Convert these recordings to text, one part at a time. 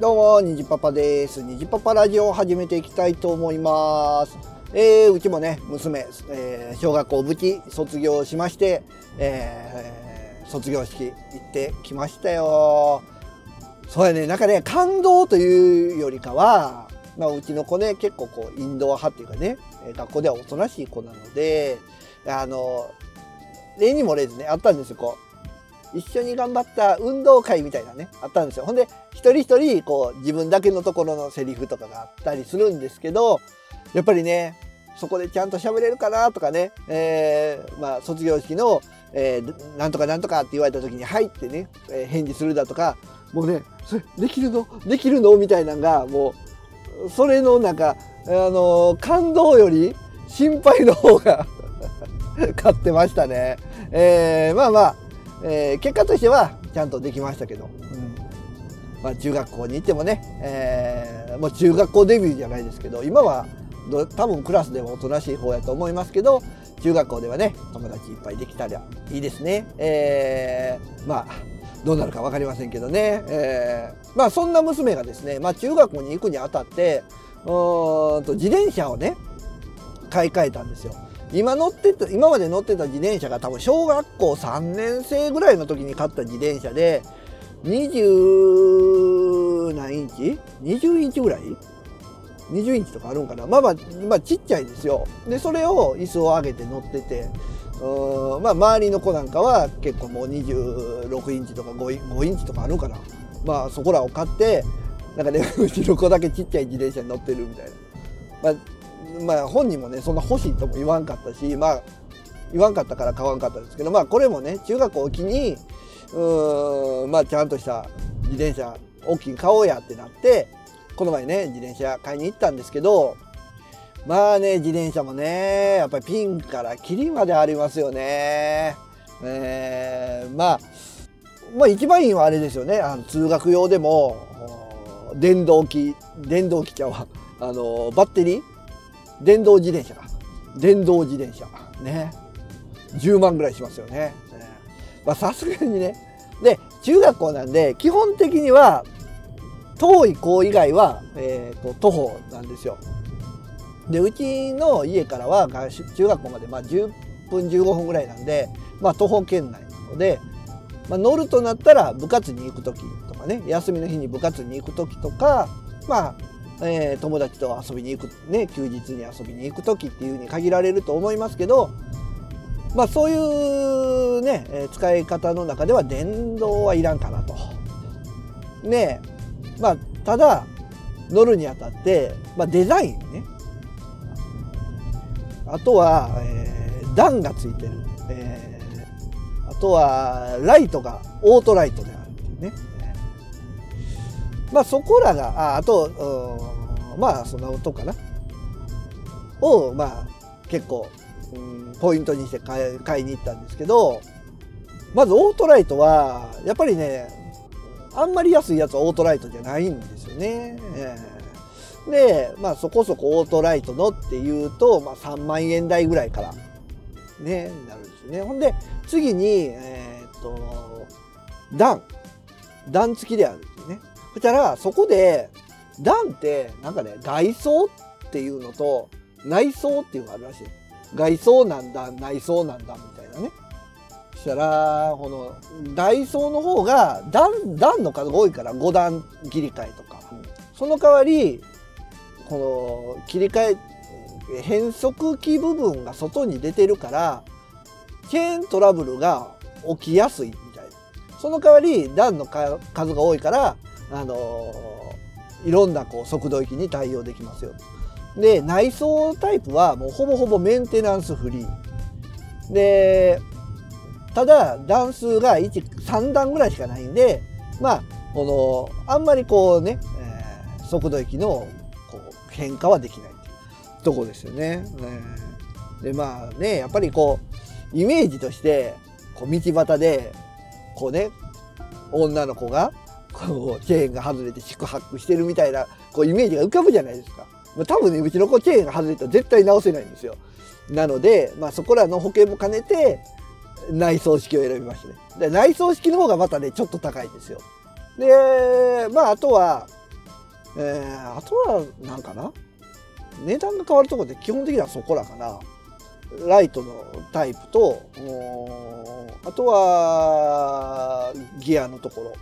どうも、にじパパです。にじパパラジオを始めていきたいと思います。えー、うちもね、娘、えー、小学校無事卒業しまして、えー、卒業式行ってきましたよ。そうやね、なんかね、感動というよりかは、まあ、うちの子ね、結構こう、インドア派っていうかね、学校ではおとなしい子なので、あの、例にも例ずね、あったんですよ、こう。一緒に頑張った運動会みたいなねあったんですよほんで一人一人こう自分だけのところのセリフとかがあったりするんですけどやっぱりねそこでちゃんと喋れるかなとかね、えー、まあ、卒業式の、えー、なんとかなんとかって言われた時に「はい」ってね、えー、返事するだとかもうねそれできるの？できるのみたいなのがもうそれのなんか、あの感動より心配の方が 勝ってましたね。えー、まあまあえー、結果としてはちゃんとできましたけど、うんまあ、中学校に行ってもね、えー、もう中学校デビューじゃないですけど今は多分クラスでもおとなしい方やと思いますけど中学校ではね友達いっぱいできたらいいですね。えー、まあどうなるか分かりませんけどね、えー、まあそんな娘がですね、まあ、中学校に行くにあたってうんと自転車をね買い替えたんですよ。今乗ってた今まで乗ってた自転車が多分小学校3年生ぐらいの時に買った自転車で20何インチ ?20 インチぐらい？20インチとかあるんかな？まあまあ、まあ、ちっちゃいですよ。でそれを椅子を上げて乗っててうんまあ周りの子なんかは結構もう26インチとか 5, 5インチとかあるかな。まあそこらを買ってなんかね うちの子だけちっちゃい自転車に乗ってるみたいな、まあ、まあ本人もねそんな欲しいとも言わんかったしまあ言わんかったから買わんかったですけどまあこれもね中学校を機にうんまあちゃんとした自転車大きい買おうやってなってこの前ね自転車買いに行ったんですけどまあね自転車もねやっぱりピンからキリまでありますよね。えー、まあまあ一番いいのはあれですよねあの通学用でも電動機電動機ちゃうわあのバッテリー電動自転車か電動自転車。ね。10万ぐらいしますよね。まあさすがにね。で中学校なんで基本的には遠い校以外は、えーと、徒歩なんですよ。でうちの家からは中学校までまあ10分15分ぐらいなんで、まあ、徒歩圏内なので、まあ、乗るとなったら部活に行く時とかね休みの日に部活に行く時とかまあえー、友達と遊びに行くね休日に遊びに行く時っていうに限られると思いますけどまあそういうね、え使い方の中では電動はいらんかなと。ねまあただ乗るにあたって、まあ、デザインね。あとは、えー、段がついてる、えー、あとはライトがオートライトであるっていうね。まあそこらがああとまあそんな音かなをまあ結構、うん、ポイントにして買い買いに行ったんですけどまずオートライトはやっぱりねあんまり安いやつはオートライトじゃないんですよね。でまあそこそこオートライトのっていうと、まあ、3万円台ぐらいからねなるんですよね。ほんで次にえー、っと段段付きであるんですね。そしたらそこで段ってなんかね外装っていうのと内装っていうのがあるらしい。外装なんだ内装なんだみたいなね。そしたらこの外装の方が段段の数が多いから5段切り替えとか。その代わりこの切り替え変速機部分が外に出てるからチェーントラブルが起きやすいみたいな。その代わり段の数が多いからあのいろんなこう速度域に対応できますよ。で内装タイプはもうほぼほぼメンテナンスフリー。でただ段数が13段ぐらいしかないんでまあこのあんまりこうね、えー、速度域のこう変化はできないとこですよね。でまあねやっぱりこうイメージとしてこう道端でこうね女の子がこうチェーンが外れて四苦八苦してるみたいなこうイメージが浮かぶじゃないですか。多分ねうちの子チェーンが外れたら絶対直せないんですよ。なので、まあ、そこらの保険も兼ねて内装式を選びましたね。で内装式の方がまたねちょっと高いんですよ。でまああとはえー、あとは何かな？値段が変わるところで基本的にはそこらかなライトのタイプとあとはギアのところ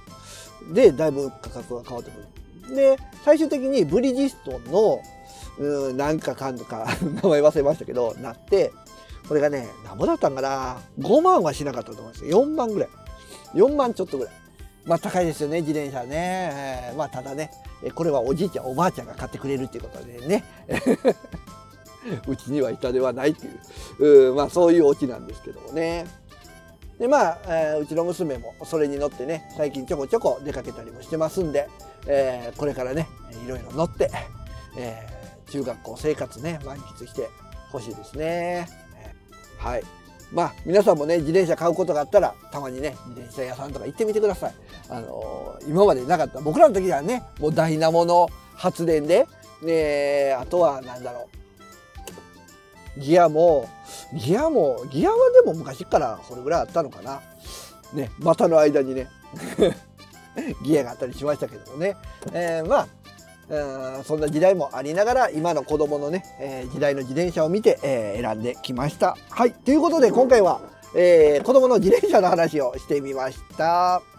でだいぶ価格が変わってくる。で最終的にブリヂストンのうんなんかかんとか 名前忘れましたけどなってこれがね何ぼだったんかな？5万はしなかったと思います4万ぐらい。4万ちょっとぐらい。まあ高いですよね自転車ね、えー、まあただねこれはおじいちゃんおばあちゃんが買ってくれるっていうことでね。うちには板ではないっていう。うまあそういうオチなんですけどもね。でまあ、えー、うちの娘もそれに乗ってね最近ちょこちょこ出かけたりもしてますんで、えー、これからねいろいろ乗って、えー、中学校生活ね満喫してほしいですね。はいまあ皆さんもね自転車買うことがあったらたまにね自転車屋さんとか行ってみてください。あのー、今までなかった僕らの時はねもうダイナモの発電で、ね、あとは何だろうギアもギアもギアはでも昔からこれぐらいあったのかな。ね股の間にね ギアがあったりしましたけどもね、えー、まあそんな時代もありながら今の子供のね、えー、時代の自転車を見て、えー、選んできました。はいということで今回は、えー、子供の自転車の話をしてみました。